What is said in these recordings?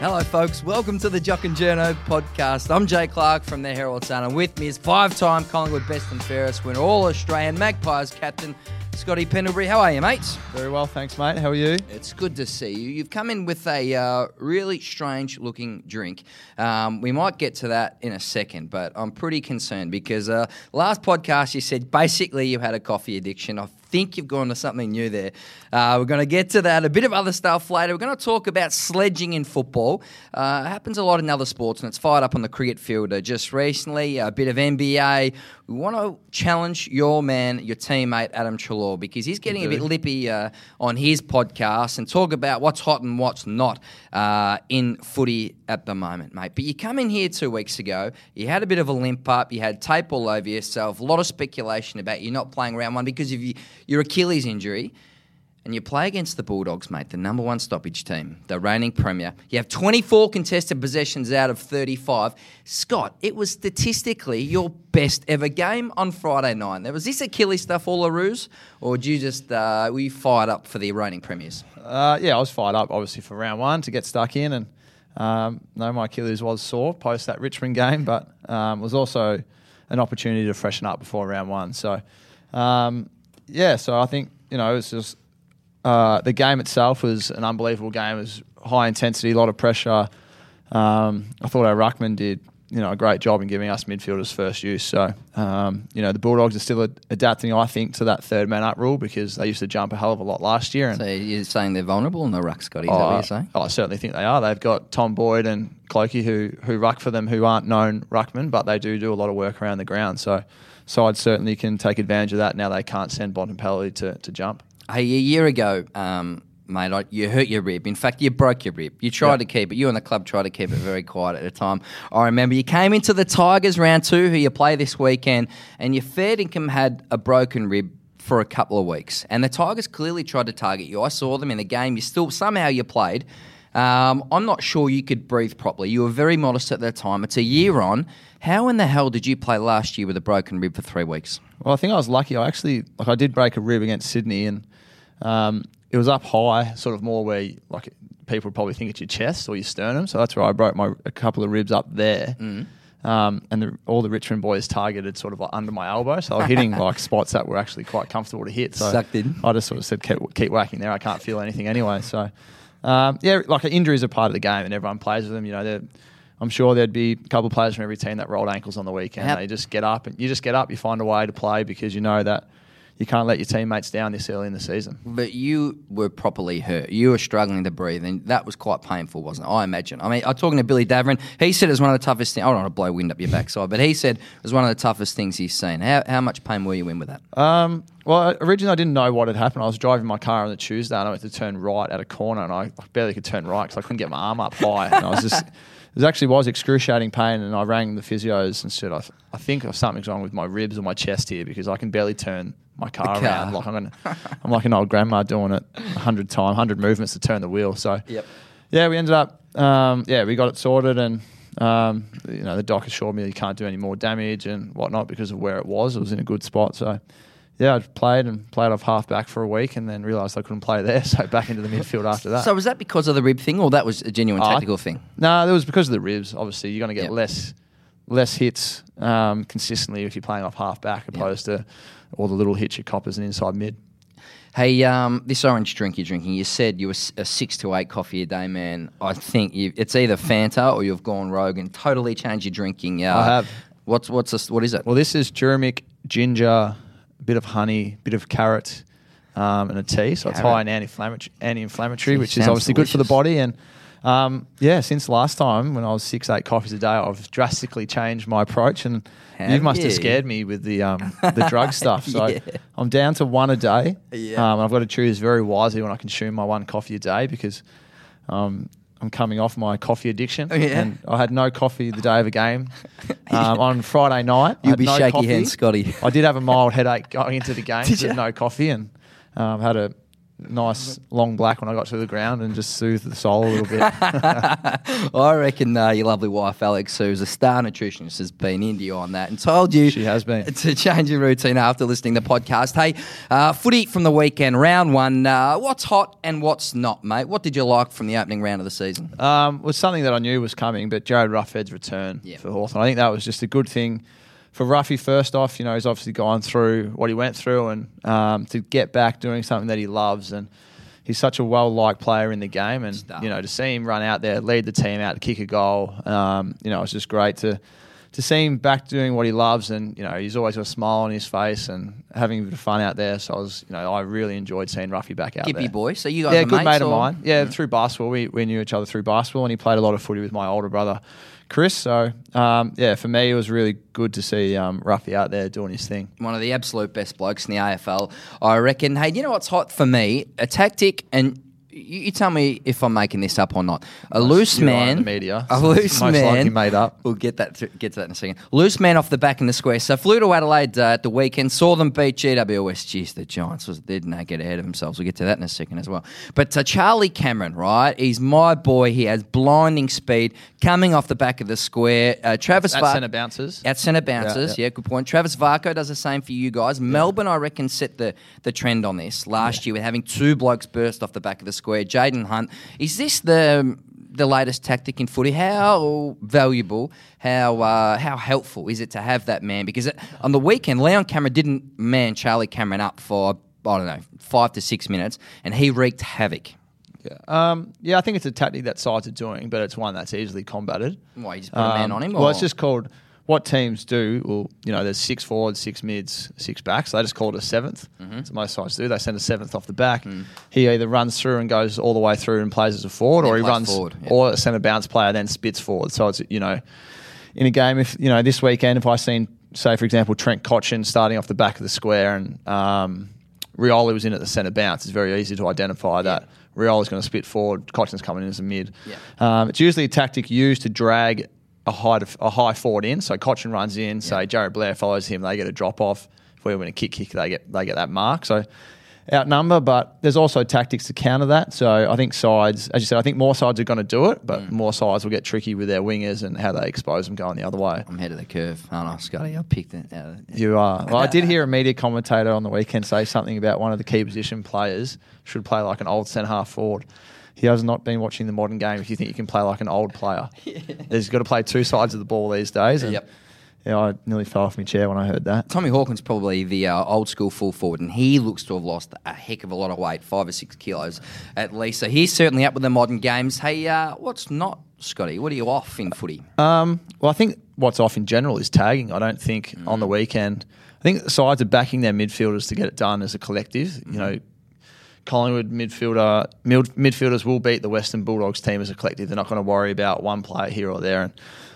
Hello, folks. Welcome to the Jock and Journo podcast. I'm Jay Clark from the Herald Sun, and with me is five-time Collingwood Best and Fairest winner, All-Australian Magpies captain, Scotty Pendlebury. How are you, mate? Very well, thanks, mate. How are you? It's good to see you. You've come in with a uh, really strange-looking drink. Um, we might get to that in a second, but I'm pretty concerned because uh, last podcast you said basically you had a coffee addiction. I think you've gone to something new there. Uh, we're going to get to that, a bit of other stuff later. We're going to talk about sledging in football. Uh, it happens a lot in other sports, and it's fired up on the cricket field uh, just recently. A bit of NBA. We want to challenge your man, your teammate Adam Treloar, because he's getting a bit lippy uh, on his podcast and talk about what's hot and what's not uh, in footy at the moment, mate. But you come in here two weeks ago, you had a bit of a limp up, you had tape all over yourself, a lot of speculation about you not playing round one because of your Achilles injury. And you play against the Bulldogs, mate, the number one stoppage team, the reigning premier. You have 24 contested possessions out of 35. Scott, it was statistically your best ever game on Friday night. Now, was this Achilles stuff all a ruse, or did you just uh, were you fired up for the reigning premiers? Uh, yeah, I was fired up, obviously, for round one to get stuck in. And um, no, my Achilles was sore post that Richmond game, but um, was also an opportunity to freshen up before round one. So, um, yeah, so I think, you know, it's just uh, the game itself was an unbelievable game. It was high intensity, a lot of pressure. Um, I thought our ruckman did, you know, a great job in giving us midfielders first use. So, um, you know, the Bulldogs are still ad- adapting, I think, to that third man up rule because they used to jump a hell of a lot last year. And So you're saying they're vulnerable in the ruck, Scotty? Is that what you're saying? Oh, I certainly think they are. They've got Tom Boyd and Clokey who who ruck for them, who aren't known ruckmen, but they do do a lot of work around the ground. So, sides certainly can take advantage of that. Now they can't send Bontempelli to to jump. Hey, a year ago, um, mate, I, you hurt your rib. In fact, you broke your rib. You tried Yeah. to keep it. You and the club tried to keep it very quiet at the time. I remember you came into the Tigers round two, who you play this weekend, and your fair income had a broken rib for a couple of weeks. And the Tigers clearly tried to target you. I saw them in the game. You still somehow you played. Um, I'm not sure you could breathe properly. You were very modest at that time. It's a year on. How in the hell did you play last year with a broken rib for three weeks? Well, I think I was lucky. I actually like I did break a rib against Sydney, and um, it was up high, sort of more where like people would probably think it's your chest or your sternum. So that's where I broke my a couple of ribs up there. Um, and the, all the Richmond boys targeted sort of like under my elbow, so I was hitting like spots that were actually quite comfortable to hit. So Sucked in. I just sort of said keep, keep whacking there. I can't feel anything anyway. So um, yeah, like injuries are part of the game, and everyone plays with them. You know, I'm sure there'd be a couple of players from every team that rolled ankles on the weekend. How- They just get up and you just get up. You find a way to play because you know that you can't let your teammates down this early in the season. But you were properly hurt. You were struggling to breathe, and that was quite painful, wasn't it? I imagine. I mean, I'm talking to Billy Davern. He said it was one of the toughest things. I don't want to blow wind up your backside, but he said it was one of the toughest things he's seen. How, how much pain were you in with that? Um, well, originally I didn't know what had happened. I was driving my car on the Tuesday and I went to turn right at a corner and I, barely could turn right because I couldn't get my arm up high. And I was just, it actually was excruciating pain. And I rang the physios and said, I, th- I think something's wrong with my ribs or my chest here because I can barely turn my car, car. around. Like I'm, gonna, I'm like an old grandma doing it a hundred times, hundred movements to turn the wheel. So Yep. yeah, we ended up, um, yeah, we got it sorted, and um, you know the doc assured me that you can't do any more damage and whatnot because of where it was. It was in a good spot, so yeah, I played and played off half back for a week, and then realised I couldn't play there, so back into the midfield after that. So was that because of the rib thing, or that was a genuine Uh, tactical thing? no, it was because of the ribs. Obviously, you're going to get Yep. less less hits um, consistently if you're playing off half back opposed to all the little hits you cop as an inside mid. Hey, um, this orange drink you're drinking, you said you were a six to eight coffee a day man. I think you, it's either Fanta or you've gone rogue and totally changed your drinking. Uh, I have. What's what's this, what is it? Well, this is turmeric, ginger, a bit of honey, a bit of carrot, um, and a tea. So it's high in anti-inflammatory, which is obviously good for the body. And um, yeah, since last time when I was six, eight coffees a day, I've drastically changed my approach. And Have you must you? have scared me with the um, the drug stuff. So Yeah. I'm down to one a day. Yeah. Um, I've got to choose very wisely when I consume my one coffee a day because. Um, I'm coming off my coffee addiction, Oh, yeah? and I had no coffee the day of a game. Um, on Friday night, You'll be no shaky coffee. hands, Scotty. I did have a mild headache going into the game with no coffee, and um, had a nice long black when I got to the ground and just soothed the soul a little bit. I reckon uh, your lovely wife Alex, who's a star nutritionist, has been into you on that and told you She has been. to change your routine after listening to the podcast. Hey, uh, footy from the weekend, round one. Uh, what's hot and what's not, mate? What did you like from the opening round of the season? um, was something that I knew was coming, but Jarryd Roughead's return Yeah. for Hawthorn. I think that was just a good thing for Roughy. First off, you know, he's obviously gone through what he went through, and um, to get back doing something that he loves, and he's such a well liked player in the game, and Star. you know, to see him run out there, lead the team out, kick a goal, um, you know, it's just great to. To see him back doing what he loves, and you know he's always got a smile on his face and having a bit of fun out there. So I was, you know, I really enjoyed seeing Roughy back out Gippy there boy. So you guys yeah, are good mates, mate of mine. Yeah, through basketball, we, we knew each other through basketball, and he played a lot of footy with my older brother, Chris. So um, yeah, for me, it was really good to see um, Roughy out there doing his thing. one of the absolute best blokes in the AFL, I reckon. Hey, you know what's hot for me? A tactic, and you, you tell me if I'm making this up or not. A loose are in man, media, a so loose most man, likely made up. We'll get that to, get to that in a second. Loose man off the back in the square. So flew to Adelaide uh, at the weekend, saw them beat GWS. Jeez, the Giants was did not get ahead of themselves. We'll get to that in a second as well. But uh, Charlie Cameron, right? He's my boy. He has blinding speed coming off the back of the square. Uh, Travis At Var- centre bounces. at centre bounces, yeah, yeah. good point. Travis Varcoe does the same for you guys. Melbourne, I reckon, set the, the trend on this last year with having two blokes burst off the back of the square. Jayden Hunt. Is this the the latest tactic in footy? How valuable, how uh, how helpful is it to have that man? Because it, on the weekend, Leon Cameron didn't man Charlie Cameron up for I don't know five to six minutes, and he wreaked havoc. Yeah. Um, yeah, I think it's a tactic that sides are doing, but it's one that's easily combated. Why you just put a man Um, on him? Well, it's just called what teams do. Well, you know, there's six forwards, six mids, six backs. They just call it a 7th Mm-hmm. That's what most sides do. They send a seventh off the back. Mm. He either runs through and goes all the way through and plays as a forward, Yeah, or he runs forward, yeah. or a centre bounce player then spits forward. So it's you know, in a game, if you know this weekend, if I seen say for example Trent Cotchin starting off the back of the square and um, Rioli was in at the centre bounce, it's very easy to identify that. Rioli's going to spit forward. Cotchin's coming in as a mid. Yeah. Um, it's usually a tactic used to drag a high, a high forward in. So Cotchin runs in, say Jarrod Blair follows him, they get a drop off. If we win a kick kick, they get they get that mark. So outnumber, but there's also tactics to counter that. So I think sides, as you said, I think more sides are going to do it, but mm. more sides will get tricky with their wingers and how they expose them going the other way. I'm ahead of the curve, aren't I, Scotty? I picked it. Out of, You are. Well, I did hear a media commentator on the weekend say something about one of the key position players should play like an old centre half forward. He has not been watching the modern game. If you think you can play like an old player, he's got to play two sides of the ball these days. And Yep. Yeah, I nearly fell off my chair when I heard that. Tommy Hawkins probably the uh, old school full forward, and he looks to have lost a heck of a lot of weight, five or six kilos at least. So he's certainly up with the modern games. Hey, uh, what's not, Scotty? What are you off in footy? Um, well, I think what's off in general is tagging. I don't think on the weekend. I think sides are backing their midfielders to get it done as a collective. You know, Collingwood midfielder mid, midfielders will beat the Western Bulldogs team as a collective. They're not going to worry about one player here or there. And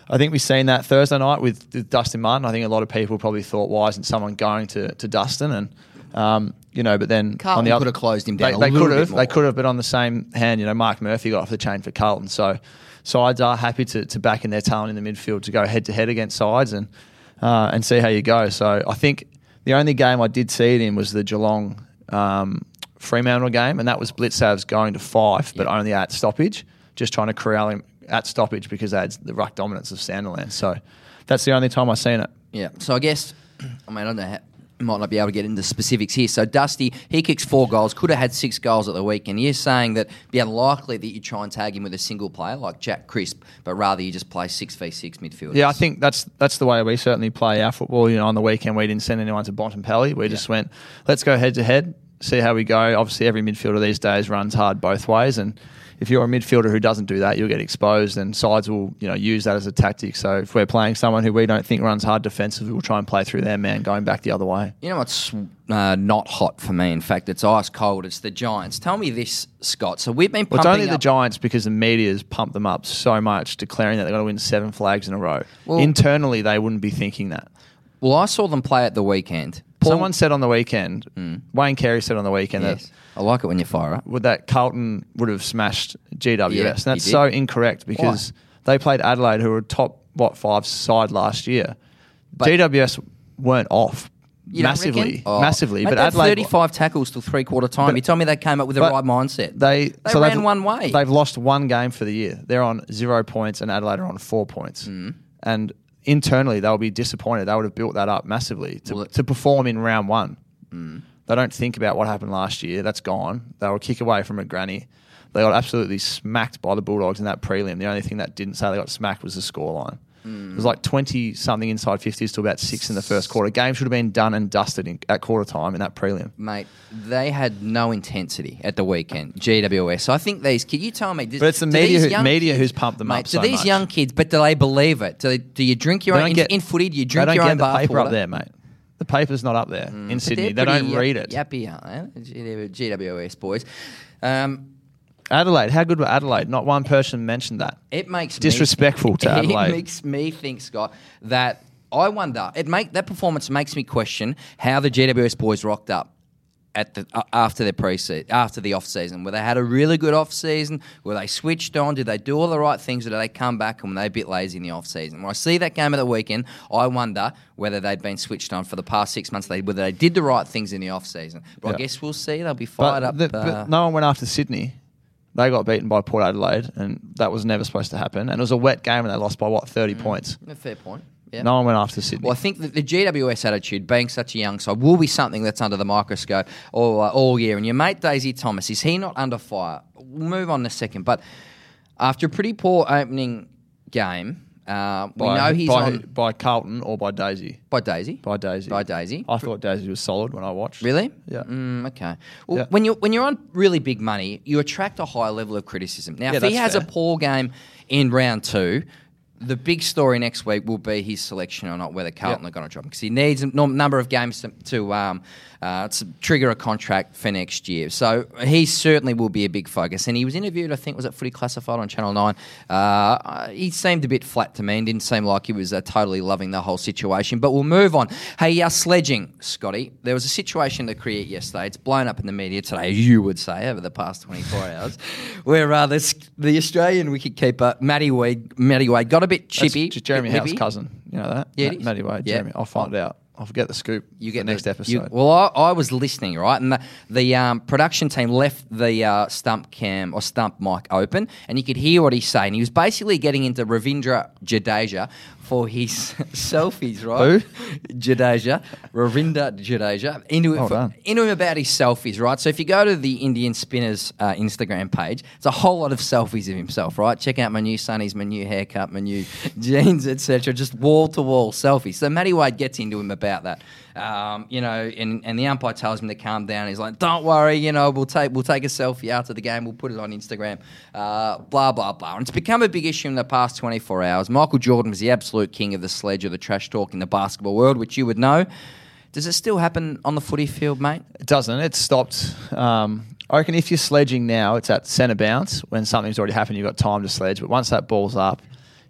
I think we've seen that Thursday night with, Dustin Martin. I think a lot of people probably thought, why isn't someone going to, to Dustin? And um, you know, but then Carlton on the other, could have closed him down They, they could have. They could have. But on the same hand, you know, Mark Murphy got off the chain for Carlton. So sides are happy to, to back in their talent in the midfield to go head to head against sides and uh, and see how you go. So I think the only game I did see it in was the Geelong um, Fremantle game, and that was Blicavs going to Fyfe, but only at stoppage, just trying to corral him at stoppage because they had the ruck dominance of Sandilands. So that's the only time I've seen it. Yeah. So I guess, I mean, I don't know how. Might not be able to get into specifics here. So Dusty, he kicks four goals, could have had six goals at the weekend. You're saying that it'd be unlikely that you try and tag him with a single player like Jack Crisp, but rather you just play six v six midfielders. Yeah, I think that's that's the way we certainly play our football. You know, on the weekend we didn't send anyone to Bontempelli. We just went, let's go head to head, see how we go. Obviously, every midfielder these days runs hard both ways, and if you're a midfielder who doesn't do that, you'll get exposed, and sides will you know use that as a tactic. So if we're playing someone who we don't think runs hard defensively, we'll try and play through their man going back the other way. You know what's uh, not hot for me? In fact, it's ice cold. It's the Giants. Tell me this, Scott. So we've been Well, pumping it's only the Giants because the media's pumped them up so much, declaring that they're going to win seven flags in a row. Well- Internally, they wouldn't be thinking that. Well, I saw them play at the weekend. Paul- Someone said on the weekend, Wayne Carey said on the weekend Yes. that I like it when you fire up. would that Carlton would have smashed GWS. Yeah, and that's did. so incorrect because they played Adelaide, who were top what five side last year. GWS weren't off. You don't massively, reckon? Oh. massively. Mate, but they had Adelaide, 35 tackles till three quarter time. But- you told me they came up with the but right mindset. They They so ran they've- one way. They've lost one game for the year. They're on zero points, and Adelaide are on four points. Mm. And internally, they'll be disappointed. They would have built that up massively to, Well, to perform in round one. Mm. They don't think about what happened last year. That's gone. They were kick away from a granny. They got absolutely smacked by the Bulldogs in that prelim. The only thing that didn't say they got smacked was the scoreline. Mm. It was like 20 something inside 50s to about six in the first quarter. Game should have been done and dusted in, at quarter time in that prelim. Mate, they had no intensity at the weekend. GWS. So I think these kids. You tell me. Does, But it's the media who- media kids- who's pumped them mate, up Do so these much. young kids, but do they believe it? Do, they, do you drink your They own don't in, get- in footy? Do you They drink don't your get own the paper up there, mate. The paper's not up there in Mm. But Sydney. they're don't read it. Yappy, aren't they? GWS boys. Um, Adelaide, how good were Adelaide? Not one person mentioned that. It makes Disrespectful me, to Adelaide. It makes me think, Scott, that I wonder. It make that performance makes me question how the GWS boys rocked up at the uh, after their pre after the off season. Where they had a really good off season, where they switched on, did they do all the right things, or did they come back and were they a bit lazy in the off season? When I see that game of the weekend, I wonder whether they'd been switched on for the past six months. They whether they did the right things in the off season. But I guess we'll see. They'll be fired But, up. the- uh, but no one went after Sydney. They got beaten by Port Adelaide, and that was never supposed to happen. And it was a wet game, and they lost by what thirty points. a fair point. Yeah. No one went after Sydney. Well, I think that the GWS attitude, being such a young side, will be something that's under the microscope all, uh, all year. And your mate Daisy Thomas, is he not under fire? We'll move on in a second. But after a pretty poor opening game, uh, we by, know he's by, on by Carlton or by Daisy. by Daisy. By Daisy. By Daisy. I thought Daisy was solid when I watched. Really? Yeah. Mm, okay. Well, Yeah. when you're when you're on really big money, you attract a high level of criticism. Now, Yeah, if he has a poor game in round two, the big story next week will be his selection or not, whether Carlton Yeah. are going to drop him because he needs a number of games to, to, um, uh, to trigger a contract for next year. So he certainly will be a big focus. And he was interviewed, I think, was it Footy Classified on Channel Nine? Uh, he seemed a bit flat to me and didn't seem like he was uh, totally loving the whole situation. But we'll move on. Hey, uh, sledging, Scotty. There was a situation that created yesterday. It's blown up in the media today, you would say, over the past 24 hours, where uh, this, the Australian wicketkeeper, Matty Wade, Matty Wade, got a bit That's chippy. just Jeremy Howe's cousin. You know that? Yeah, it Ma- is. Matty Wade. Yeah. Jeremy. I'll find out. I'll forget the scoop. You get next episode. you- well, I, I was listening, right, and the, the um, production team left the uh, stump cam or stump mic open, and you could hear what he's saying. He was basically getting into Ravindra Jadeja for his selfies, right? Who? Jadeja, Ravindra Jadeja, into, Well for- into him about his selfies, right? So if you go to the Indian Spinners uh, Instagram page, it's a whole lot of selfies of himself, right? Check out my new sunnies, my new haircut, my new jeans, etc. Just wall to wall selfies. So Matty Wade gets into him about that, um, you know, and, and the umpire tells him to calm down. He's like, "Don't worry, you know, we'll take we'll take a selfie after the game. We'll put it on Instagram." Uh, blah blah blah. And it's become a big issue in the past 24 hours. Michael Jordan was the absolute king of the sledge of the trash talk in the basketball world, which you would know. Does it still happen on the footy field, mate? It doesn't. It's stopped. Um, I reckon if you're sledging now, it's at centre bounce. When something's already happened, you've got time to sledge. But once that ball's up,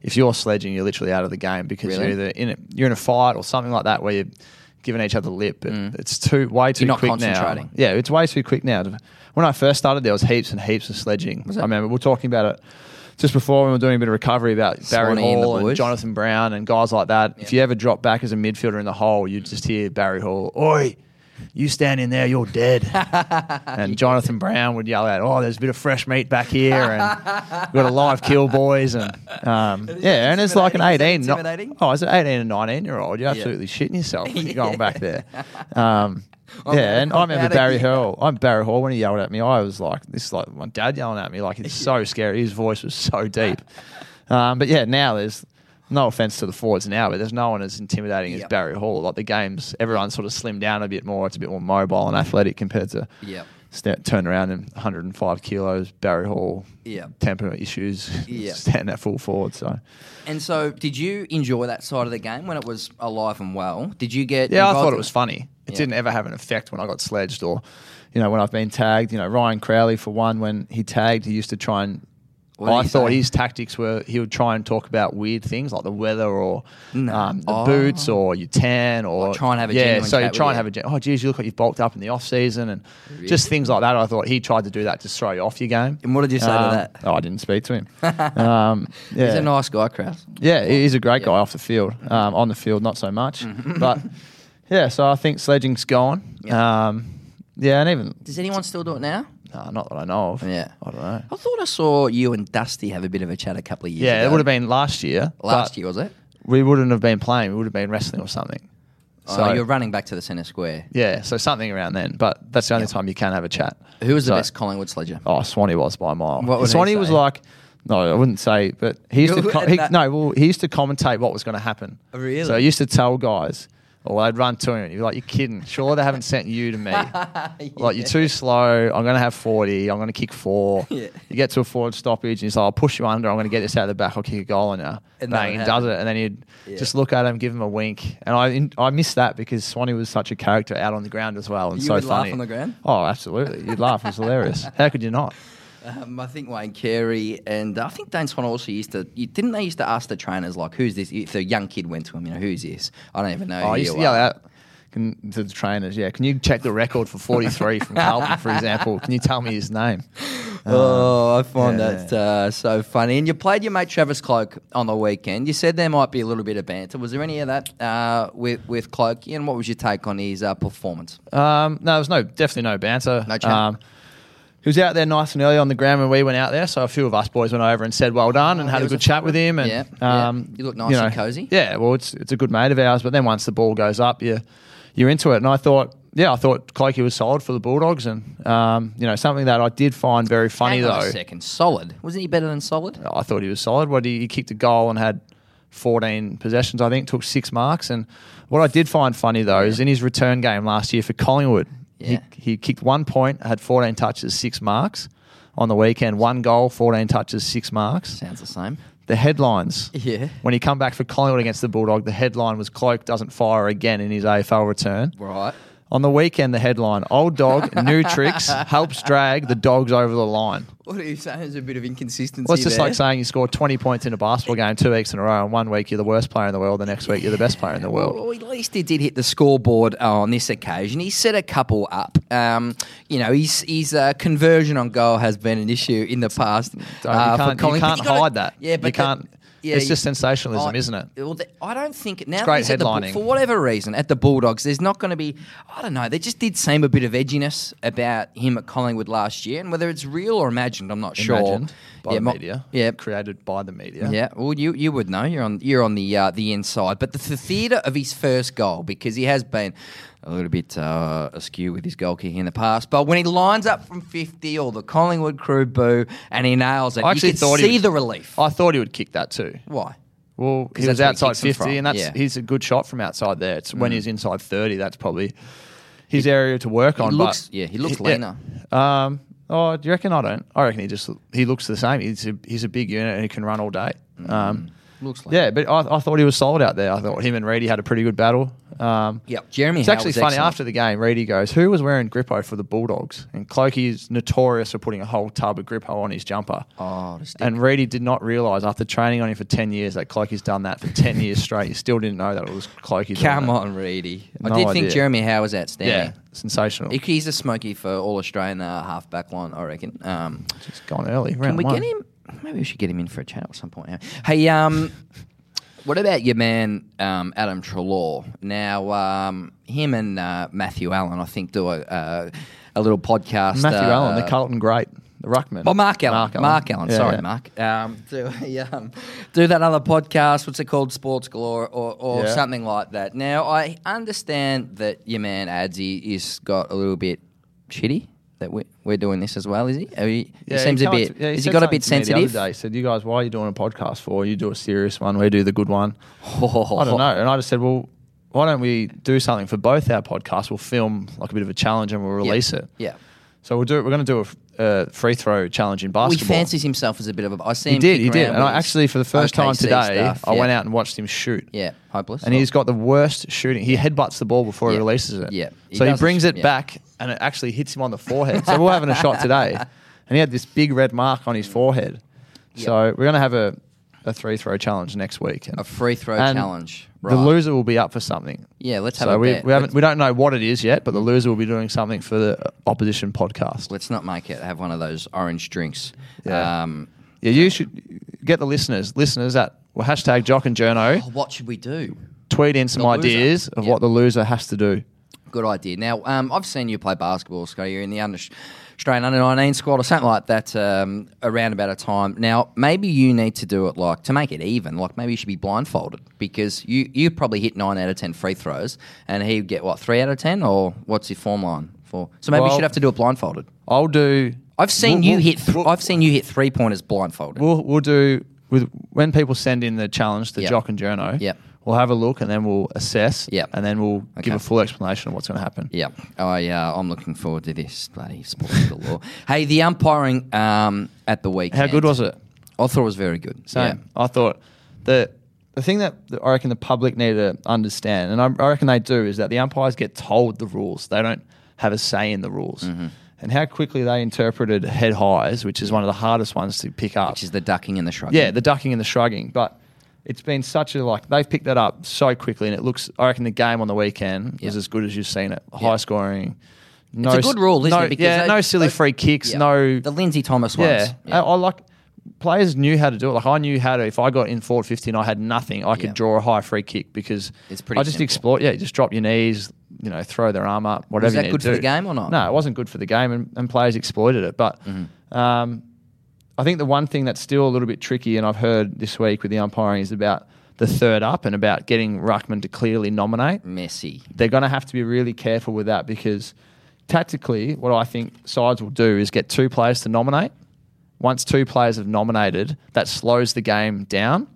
if you're sledging, you're literally out of the game because Really? you're either in it, you're in a fight or something like that where you're giving each other lip. But It's too way too Mm. not quick concentrating. now. Yeah, it's way too quick now. When I first started, there was heaps and heaps of sledging. I remember we were talking about it just before we were doing a bit of recovery about Barry Swanee Hall and. Jonathan Brown and guys like that. If you ever drop back as a midfielder in the hole, you just hear Barry Hall, "Oi, you stand in there, you're dead." and Jonathan Brown would yell out, "Oh, there's a bit of fresh meat back here, and we've got a live kill, boys." And um, yeah, and it's like an intimidating? Is 18. not- oh, it's an 18 and 19 year old. You're absolutely shitting yourself when you're going back there. Um, I'm yeah, and I remember Barry. Hall. I'm Barry Hall when he yelled at me. I was like, "This is like my dad yelling at me. Like it's so scary. His voice was so deep." Um, but yeah, now there's no offense to the forwards now, but there's no one as intimidating as Barry Hall. Like the games, everyone's sort of slimmed down a bit more. It's a bit more mobile and athletic compared to Yep. sta turn around and 105 kilos. Barry Hall, Yeah. temperament issues, Yeah. stand at full forward. So And so, did you enjoy that side of the game when it was alive and well? Did you get? Yeah, I thought it was funny. It Yeah. didn't ever have an effect when I got sledged or, you know, when I've been tagged. You know, Ryan Crowley, for one, when he tagged, he used to try and. What I thought say? his tactics were he would try and talk about weird things like the weather or No. um, the Oh. boots or your tan or Like try and have a yeah. So chat you with try and have a gen- oh geez, you look like you've bulked up in the off season and just things like that. I thought he tried to do that to throw you off your game. And what did you say to Um, that? Oh, I didn't speak to him. um, yeah. He's a nice guy, Kraus. Yeah, he's a great Yeah. guy off the field. Um, on the field, not so much. Mm-hmm. But yeah, so I think sledging's gone. Yeah. Um, yeah, and even Does anyone still do it now? No, not that I know of. Yeah. I don't know. I thought I saw you and Dusty have a bit of a chat a couple of years Yeah, ago. it would have been last year. last but year, was it? We wouldn't have been playing. We would have been wrestling or something. Oh, so oh, you're running back to the centre square. yeah, so something around then. But that's the only Yeah. time you can have a chat. Who was the best Collingwood sledger? Oh, Swanee was by a mile. What Swanee was like, no, I wouldn't say, but he used to, You co- would- he, no, well, he used to commentate what was going to happen. Oh, really? So he used to tell guys, or they'd run to him, and he'd be like, "You're kidding? Sure, they haven't sent you to me. Like you're too slow. I'm going to have 40. I'm going to kick four. Yeah. You get to a forward stoppage, and he's like, "I'll push you under. I'm going to get this out of the back. I'll kick a goal on you." And Bang, he does it, and then he'd Yeah. just look at him, give him a wink, and I I missed that because Swanee was such a character out on the ground as well, and You so would laugh funny. on the ground? Oh, absolutely. You'd laugh. It was hilarious. How could you not? Um, I think Wayne Carey and I think Dane Swan also used to. You, didn't they used to ask the trainers like, "Who's this?" If a young kid went to him, you know, "Who's this?" I don't even know. Oh, who I used you to yell out can, to the trainers, yeah, can you check the record for 43 from Carlton, for example? Can you tell me his name? Oh, I find yeah. that uh, so funny. And you played your mate Travis Cloke on the weekend. You said there might be a little bit of banter. Was there any of that uh, with with Cloak? And what was your take on his uh, performance? Um, no, there was no, definitely no banter. No chat. Um, he was out there nice and early on the ground when we went out there, so a few of us boys went over and said well done and Oh, had a good a chat with him. And Yeah, yeah. um, You look nice and cosy. Yeah, well, it's it's a good mate of ours. But then once the ball goes up, you you're into it. And I thought, yeah, I thought Clokey was solid for the Bulldogs, and um, you know something that I did find very funny Hang on though. a second. Solid. Wasn't he better than solid? I thought he was solid. What he, he kicked a goal and had 14 possessions, I think, took six marks. And what I did find funny though is in his return game last year for Collingwood, Yeah. he, he kicked one point, had 14 touches, six marks. On the weekend, one goal, 14 touches, six marks. Sounds the same. The headlines. Yeah. When he come back for Collingwood against the Bulldog, the headline was Cloke doesn't fire again in his AFL return. Right. On the weekend, the headline Old dog, new tricks, helps drag the dogs over the line. What are you saying? There's a bit of inconsistency. Well, it's just there. like saying you score 20 points in a basketball game two weeks in a row, and one week you're the worst player in the world, the next week you're the best player in the world. Well, at least he did hit the scoreboard uh, on this occasion. He set a couple up. Um, you know, his his uh, conversion on goal has been an issue in the past. Uh, you can't, you can't gotta- hide that. Yeah, but you can't. Yeah, it's you- just sensationalism, I- isn't it? Well, the- I don't think now. great that he's at the for whatever reason at the Bulldogs. There's not going to be. I don't know. There just did seem a bit of edginess about him at Collingwood last year, and whether it's real or imagined, I'm not sure. Imagined by yeah, the media. Yeah, Created by the media. yeah, well, you you would know. You're on you're on the uh, the inside, but the, the theatre of his first goal because he has been a little bit uh, askew with his goal kicking in the past. But when he lines up from fifty, or the Collingwood crew boo, and he nails it, I actually thought he see would- the relief. I thought he would kick that too. Why? Well, 'Cause he was he outside 50, and that's yeah. Mm. he's a good shot from outside there. It's when he's inside 30, that's probably his area to work on. looks- but yeah, he looks yeah. leaner. Um, oh, do you reckon? I don't. I reckon he just he looks the same. He's a, he's a big unit and he can run all day. Um, Looks like yeah, but I, I thought he was solid out there. I thought him and Reedy had a pretty good battle. Um, Yep, Jeremy. It's Howe actually was funny. excellent. After the game, Reedy goes, "Who was wearing Grippo for the Bulldogs?" And Clokey is notorious for putting a whole tub of Grippo on his jumper. Oh. And Reedy did not realise after training on him for ten years that Clokey's done that for ten years straight. He still didn't know that it was Clokey. Come on, Reedy. I No did think. Jeremy Howe was outstanding. yeah, outstanding. sensational. He- He's a smoky for all Australian uh, half back line, I reckon. Um, Just gone early. Can we one. get him? Maybe we should get him in for a chat at some point. Hey, um, what about your man um, Adam Treloar? Now, um, him and uh, Matthew Allen, I think, do a uh, a little podcast. Matthew uh, Allen, the Carlton great, the ruckman. Oh, Mark Allen. Mark Allen. Yeah, Sorry, yeah. Mark. Um, do, um, do that other podcast. What's it called? Sports Galore or, or Yeah. something like that. Now, I understand that your man Adsy is got a little bit shitty. That we, we're doing this as well, is he? Are he, he seems he a bit. yeah, has he got a bit me the other sensitive? day. He said, "You guys, why are you doing a podcast for? You do a serious one, we do the good one." Oh, I don't know. And I just said, "Well, why don't we do something for both our podcasts? We'll film like a bit of a challenge and we'll release it." Yeah. So we'll do it. We're going to do a a uh, free throw challenge in basketball. He fancies himself as a bit of a. I see him. he did. He did. And I actually, for the first time today, stuff, I yeah. went out and watched him shoot. Yeah, hopeless. And he's got the worst shooting. He headbutts the ball before Yeah. he releases it. Yeah. He so he brings it, it yeah. back and it actually hits him on the forehead. so we're having a shot today. And he had this big red mark on his forehead. So we're going to have a, a three throw challenge next week. And a free throw and challenge. The loser will be up for something. Yeah, let's have So a we, bet. we haven't Let's- we don't know what it is yet, but the loser will be doing something for the opposition podcast. Let's not make it have one of those orange drinks. Yeah. Um, Yeah, you should get the listeners, listeners at well, hashtag Jock and Journo. oh, what should we do? tweet in some The loser. ideas of Yep. what the loser has to do. Good idea. Now, um, I've seen you play basketball, Scott. You're in the under, Australian under 19 squad or something like that um, around about a time. Now, maybe you need to do it like to make it even. Like maybe you should be blindfolded because you you probably hit nine out of ten free throws, and he would get what three out of ten, or what's your form line for? So maybe you should have to do it blindfolded. I'll do. I've seen we'll- you we'll- hit. Th- we'll- I've seen you hit three pointers blindfolded. We'll we'll do with when people send in the challenge, the Yep. Jock and Journo. Yep. We'll have a look and then we'll assess. Yep. And then we'll give a full explanation of what's going to happen. Yeah, I uh, I'm looking forward to this bloody sports galore. hey, the umpiring um, at the weekend. How good was it? I thought it was very good. Same. I thought the the thing that that I reckon the public need to understand, and I, I reckon they do, is that the umpires get told the rules. They don't have a say in the rules. Mm-hmm. And how quickly they interpreted head highs, which is one of the hardest ones to pick up. which is the ducking and the shrugging. Yeah, the ducking and the shrugging. But it's been such a like they've picked that up so quickly, and it looks. I reckon the game on the weekend was Yeah. as good as you've seen it. High scoring. No, it's a good rule, isn't no, it? Because yeah, they- no silly they- free kicks. No, the Lindsay Thomas ones. yeah. I, I like players knew how to do it. Like I knew how to. If I got in forward fifty and I had nothing, I could Yeah. draw a high free kick because It's pretty I just simple. exploit. Yeah, just drop your knees. You know, throw their arm up. Whatever. Was you that good for do. the game or not? No, it wasn't good for the game, and, and players exploited it. But Mm-hmm. um, I think the one thing that's still a little bit tricky, and I've heard this week with the umpiring, is about the third up and about getting ruckman to clearly nominate Messy. they're going to have to be really careful with that because tactically, what I think sides will do is get two players to nominate. Once two players have nominated, that slows the game down.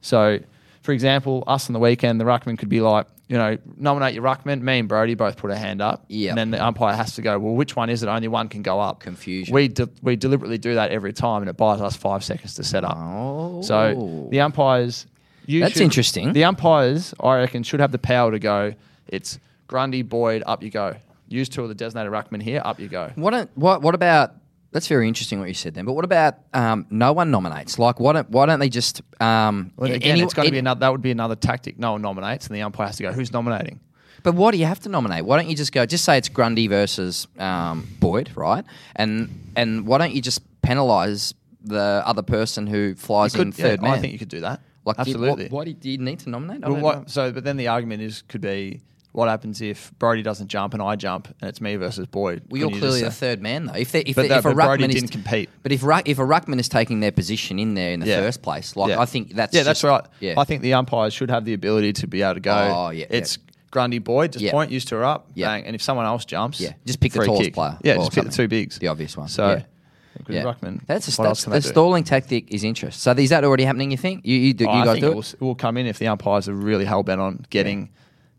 So, for example, us on the weekend, the ruckman could be like, you know, nominate your ruckman. Me and Brodie both put a hand up. Yep. And then the umpire has to go, well, which one is it? Only one can go up. Confusion. We, de- we deliberately do that every time and it buys us five seconds to set up. Oh. So the umpires. That's should- interesting. The umpires, I reckon, should have the power to go. It's Grundy, Boyd, up you go. Use two of the designated ruckman here, up you go. What, don't- what what about? That's very interesting what you said then. But what about um, no one nominates? Like, why don't why don't they just? Um, Well, again, any- it's going to be another. That would be another tactic. No one nominates, and the umpire has to go. Who's nominating? But why do you have to nominate? Why don't you just go? Just say it's Grundy versus um, Boyd, right? And and why don't you just penalise the other person who flies in Could- yeah, third man? I think you could do that. Like, do you- Absolutely. what- why do you need to nominate? Well, what- so, but then the argument is could be what happens if Brodie doesn't jump and I jump and it's me versus Boyd. Well, you're you clearly the third man, though. If, they, if, But that- if a but ruckman is didn't compete. but if if a ruckman is taking their position in there in the Yeah. first place, like Yeah. I think that's yeah, that's right. Yeah, I think the umpires should have the ability to be able to go. Oh, yeah, it's Grundy Boyd, just Yeah. point, used to her up, Yeah. bang, and if someone else jumps, Yeah, just pick the tallest kick. player Yeah, just pick the two bigs, The obvious one. So, Yeah. yeah. Ruckman, That's a, else the stalling tactic is interest. So is that already happening? You think you you, do, Oh, you I guys think do it it? will, it will come in if the umpires are really hell bent on getting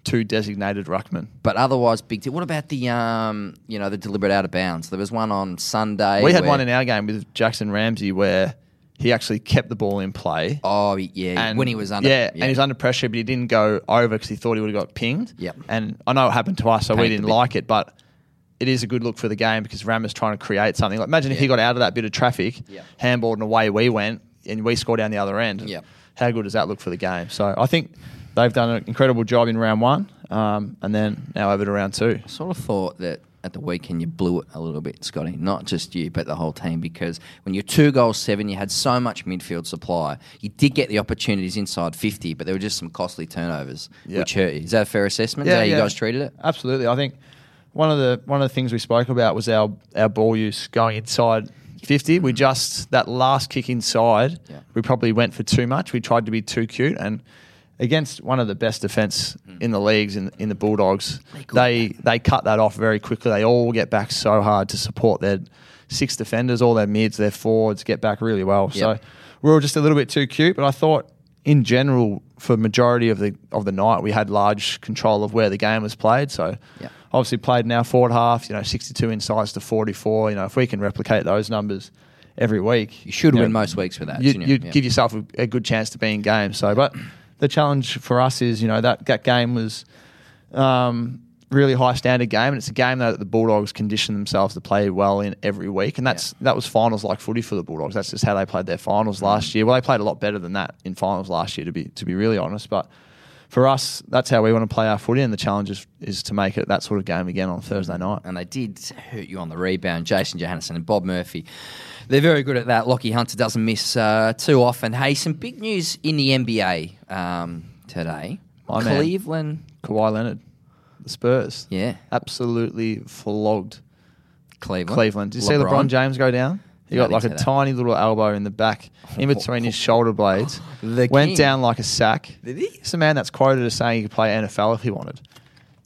two designated ruckmen. But otherwise, big deal. What about the um, you know, the deliberate out of bounds? There was one on Sunday. We had where- one in our game with Jackson Ramsay where he actually kept the ball in play. Oh yeah, And when he was under. yeah, and he was under pressure, but he didn't go over because he thought he would have got pinged. Yep. And I know it happened to us, so we didn't like it, but it is a good look for the game because Ram is trying to create something. Like imagine if he got out of that bit of traffic, Yep. handballed and away we went, and we scored down the other end. Yep. How good does that look for the game? So I think they've done an incredible job in round one, um, and then now over to round two. I sort of thought that at the weekend you blew it a little bit, Scotty. Not just you, but the whole team. Because when you're two goals seven, you had so much midfield supply. You did get the opportunities inside fifty, but there were just some costly turnovers, Yeah. which hurt you. Is that a fair assessment? That how you guys treated it? Absolutely. I think one of the one of the things we spoke about was our our ball use going inside 50. We just that last kick inside, Yeah. we probably went for too much. We tried to be too cute and against one of the best defense hmm. in the leagues in in the Bulldogs, They they cut that off very quickly. They all get back so hard to support their six defenders, all their mids, their forwards get back really well. So Yep. we were just a little bit too cute, but I thought in general for majority of the of the night we had large control of where the game was played. So Yep. obviously played now forward half, you know, 62 insides to 44. You know, if we can replicate those numbers every week, You should you win know, most weeks with that. you, shouldn't you'd Yeah. give yourself a, a good chance to be in game. So, but the challenge for us is, you know, that, that game was um, really high standard game, and it's a game that the Bulldogs condition themselves to play well in every week, and that's that was finals like footy for the Bulldogs. That's just how they played their finals last year. Well, they played a lot better than that in finals last year, to be to be really honest, but. For us, that's how we want to play our footy, and the challenge is, is to make it that sort of game again on Thursday night. and they did hurt you on the rebound. Jason Johannisen and Bob Murphy. They're very good at that. Lachie Hunter doesn't miss uh, too often. Hey, some big news in the NBA um, today. My man, Cleveland. Kawhi Leonard, the Spurs. Yeah. Absolutely flogged Cleveland. Cleveland. Did you see LeBron James go down? He got like a tiny little elbow in the back, in between his shoulder blades. The went king. down like a sack. Did he? It's a man that's quoted as saying he could play NFL if he wanted.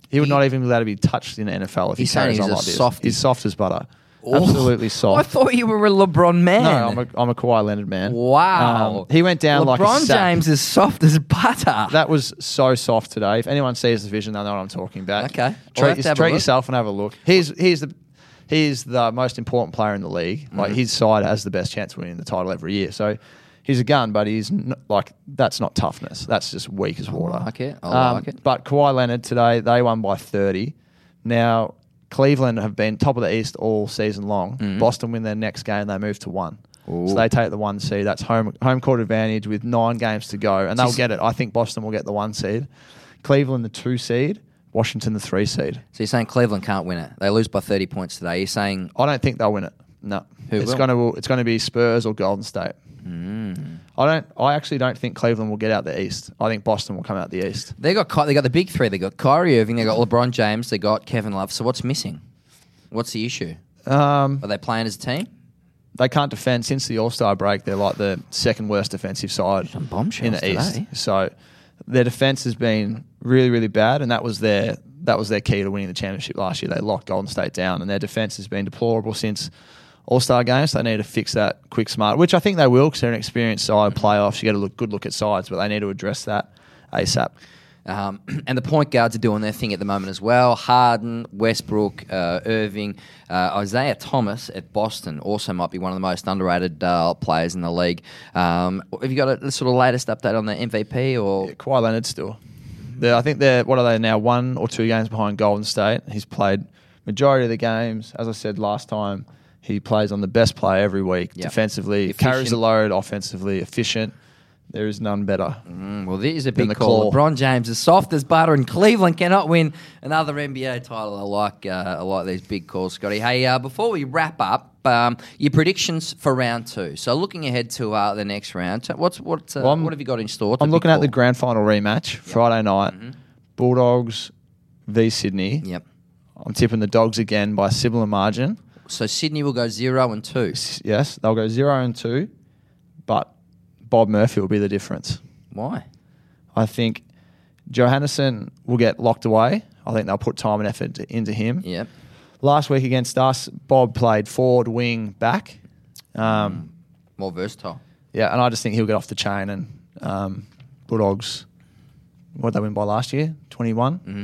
He would He- not even be allowed to be touched in the NFL if he saying carries he's on a like this. softie. He's soft as butter. Absolutely soft. I thought you were a LeBron man. no, I'm a, I'm a Kawhi Leonard man. Wow. Um, he went down like a LeBron sack. James is soft as butter. That was so soft today. If anyone sees the vision, they'll know what I'm talking about. Okay. Have Treat, to have a treat look. yourself and have a look. Here's he's the he's the most important player in the league. Mm-hmm. Like his side has the best chance of winning the title every year. So he's a gun, but he's n- like that's not toughness. That's just weak as water. like it. I Um, like it. But Kawhi Leonard today, they won by 30. Now Cleveland have been top of the East all season long. Boston win their next game, they move to one. Mm-hmm. Ooh. So they take the one seed. That's home home court advantage with nine games to go, and they'll get it. I think Boston will get the one seed. Cleveland the two seed. Washington the three seed. So you're saying Cleveland can't win it? They lose by 30 points today. You're saying I don't think they'll win it. No, Who it's will? going to it's going to be Spurs or Golden State. Mm. I don't. I actually don't think Cleveland will get out the East. I think Boston will come out the East. they got Ky- they got the big three. They got Kyrie Irving. They got LeBron James. They got Kevin Love. So what's missing? What's the issue? Um, Are they playing as a team? they can't defend since the All Star break. They're like the second worst defensive side Some bombshells in the today. East. So their defense has been really, really bad, and that was their that was their key to winning the championship last year. They locked Golden State down, and their defense has been deplorable since All Star games. They need to fix that quick, smart, which I think they will because they're an experienced side. Playoffs, you get a look, good look at sides, but they need to address that ASAP. Um, and the point guards are doing their thing at the moment as well. Harden, Westbrook, uh, Irving, uh, Isaiah Thomas at Boston also might be one of the most underrated uh, players in the league. Um, have you got a, sort of latest update on the MVP or? Yeah, Kawhi Leonard still. They're, I think they're what are they now? One or two games behind Golden State. He's played majority of the games. As I said last time, he plays on the best player every week. Yep. Defensively, Efficient. carries the load. Offensively, efficient. There is none better. Mm, well, this is a big call. claw. LeBron James is soft as butter, and Cleveland cannot win another NBA title. I like uh, I like these big calls, Scotty. Hey, uh, before we wrap up, um, your predictions for round two. So, looking ahead to uh, the next round, what's what uh, Well, what have you got in store? I'm looking at the grand final rematch Friday night. Bulldogs v Sydney. Yep. I'm tipping the Dogs again by a similar margin. So Sydney will go zero and two. S- Yes, they'll go zero and two, but Bob Murphy will be the difference. Why? I think Johannisen will get locked away. I think they'll put time and effort into him. Yep. Last week against us, Bob played forward, wing, back. Um, More versatile. Yeah, and I just think he'll get off the chain. And um, Bulldogs, what did they win by last year? 21? Mm-hmm.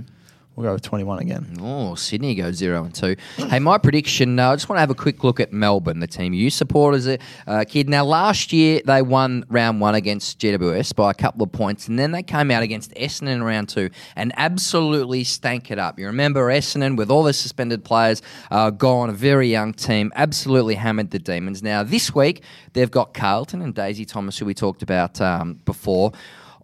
We'll go with 21 again. Oh, Sydney go zero and two. Hey, my prediction. Uh, I just want to have a quick look at Melbourne, the team you support as a uh, kid. Now, last year they won round one against GWS by a couple of points, and then they came out against Essendon in round two and absolutely stank it up. You remember Essendon with all the suspended players uh, gone, a very young team, absolutely hammered the Demons. Now this week they've got Carlton and Daisy Thomas, who we talked about um, before.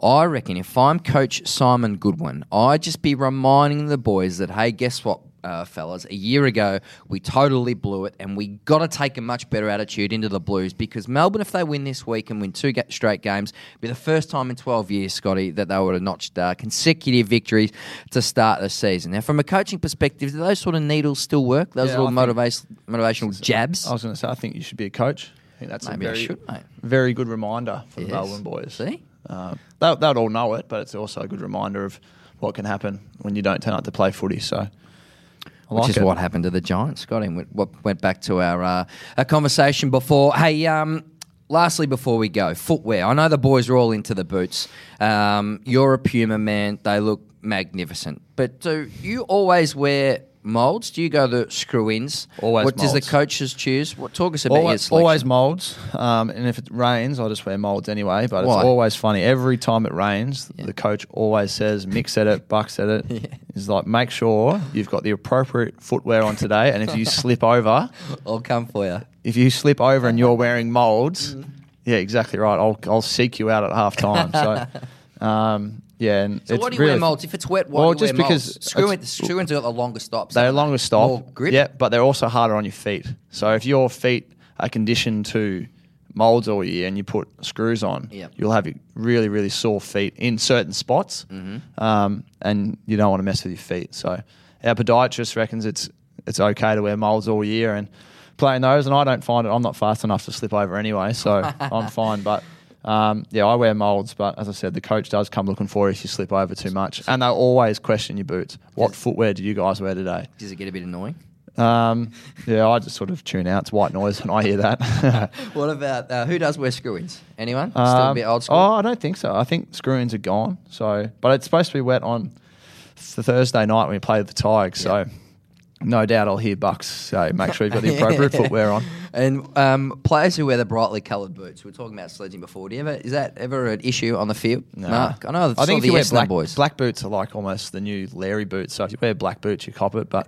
I reckon if I'm Coach Simon Goodwin, I'd just be reminding the boys that, hey, guess what, uh, fellas? A year ago, we totally blew it, and we got to take a much better attitude into the Blues because Melbourne, if they win this week and win two ga- straight games, be the first time in 12 years, Scotty, that they would have notched uh, consecutive victories to start the season. Now, from a coaching perspective, do those sort of needles still work? Those Yeah, little motivation, motivational jabs? I was going to say, I think you should be a coach. I think that's Maybe a very, should, very good reminder for Yes. the Melbourne boys. See? Um, they, they'd all know it, but it's also a good reminder of what can happen when you don't turn up to play footy. So, I Which is it. what happened to the Giants, Scotty. and What went back to our uh, our conversation before. Hey, um, lastly, before we go, footwear. I know the boys are all into the boots. Um, you're a Puma man; they look magnificent. But do you always wear molds? Do you go the screw-ins? Always What does the coaches choose? What talk us about your Always, selection? always molds, um, and if it rains, I just wear molds anyway. But Why? it's always funny. Every time it rains, the coach always says, "Mick said it, Buck said it." He's like, "Make sure you've got the appropriate footwear on today, and if you slip over, I'll come for you. if you slip over and you're wearing molds, Mm. yeah, exactly right. I'll I'll seek you out at half time." So, um, yeah, and So it's why do you really, wear molds? If it's wet, why Well, do you just wear because molds? Screw-in, it's- screw-ins got the longer stops. They're longer stop. More grip. Yeah, but they're also harder on your feet. So if your feet are conditioned to molds all year and you put screws on, Yep. you'll have really, really sore feet in certain spots, Mm-hmm. um, and you don't want to mess with your feet. So our podiatrist reckons it's it's okay to wear molds all year and playing those. And I don't find it. I'm not fast enough to slip over anyway, so I'm fine. But um, yeah, I wear molds. But as I said, the coach does come looking for you if you slip over too much, and they'll always question your boots. What footwear do you guys wear today? Does it get a bit annoying? Um, yeah, I just sort of tune out. It's white noise when I hear that. What about uh, who does wear screw-ins? Anyone? Still a Um, bit old school. Oh, I don't think so. I think screw-ins are gone. So, but it's supposed to be wet on th- Thursday night when we play the Tigers. So, no doubt I'll hear Bucks say, "Make sure you've got the appropriate footwear on." And um, players who wear the brightly coloured boots, we are talking about sledging before. Do you ever is that ever an issue on the field? Mark? I know. I think if the you wear black boys, black boots are like almost the new Larry boots. So if you wear black boots, you cop it. But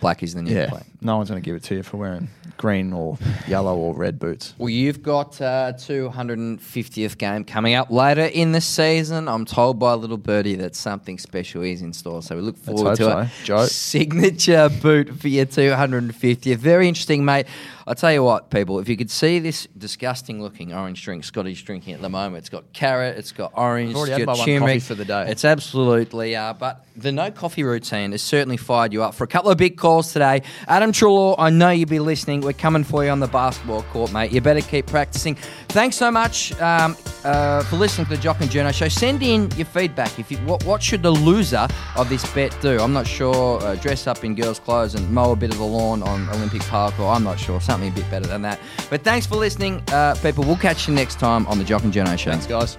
black is the new yeah, play. no one's going to give it to you for wearing green or yellow or red boots. Well, you've got uh, 250th game coming up later in the season. I'm told by little birdie that something special is in store, so we look forward to so. it. Joe. Signature boot for your 250th. Very interesting, mate. I'll tell you what, people, if you could see this disgusting looking orange drink Scotty's drinking at the moment, it's got carrot, it's got orange, it's got turmeric. for the day. It's absolutely, uh, but the no coffee routine has certainly fired you up for a couple of big calls today. Adam Treloar, I know you'll be listening. We're coming for you on the basketball court, mate. You better keep practicing. Thanks so much um, uh, for listening to the Jock and Journo show. Send in your feedback. If you, what, what should the loser of this bet do? I'm not sure. Uh, dress up in girls' clothes and mow a bit of the lawn on Olympic Park, or I'm not sure. Something a bit better than that. But thanks for listening, uh, people. We'll catch you next time on the Jock and Journo show. Thanks, guys.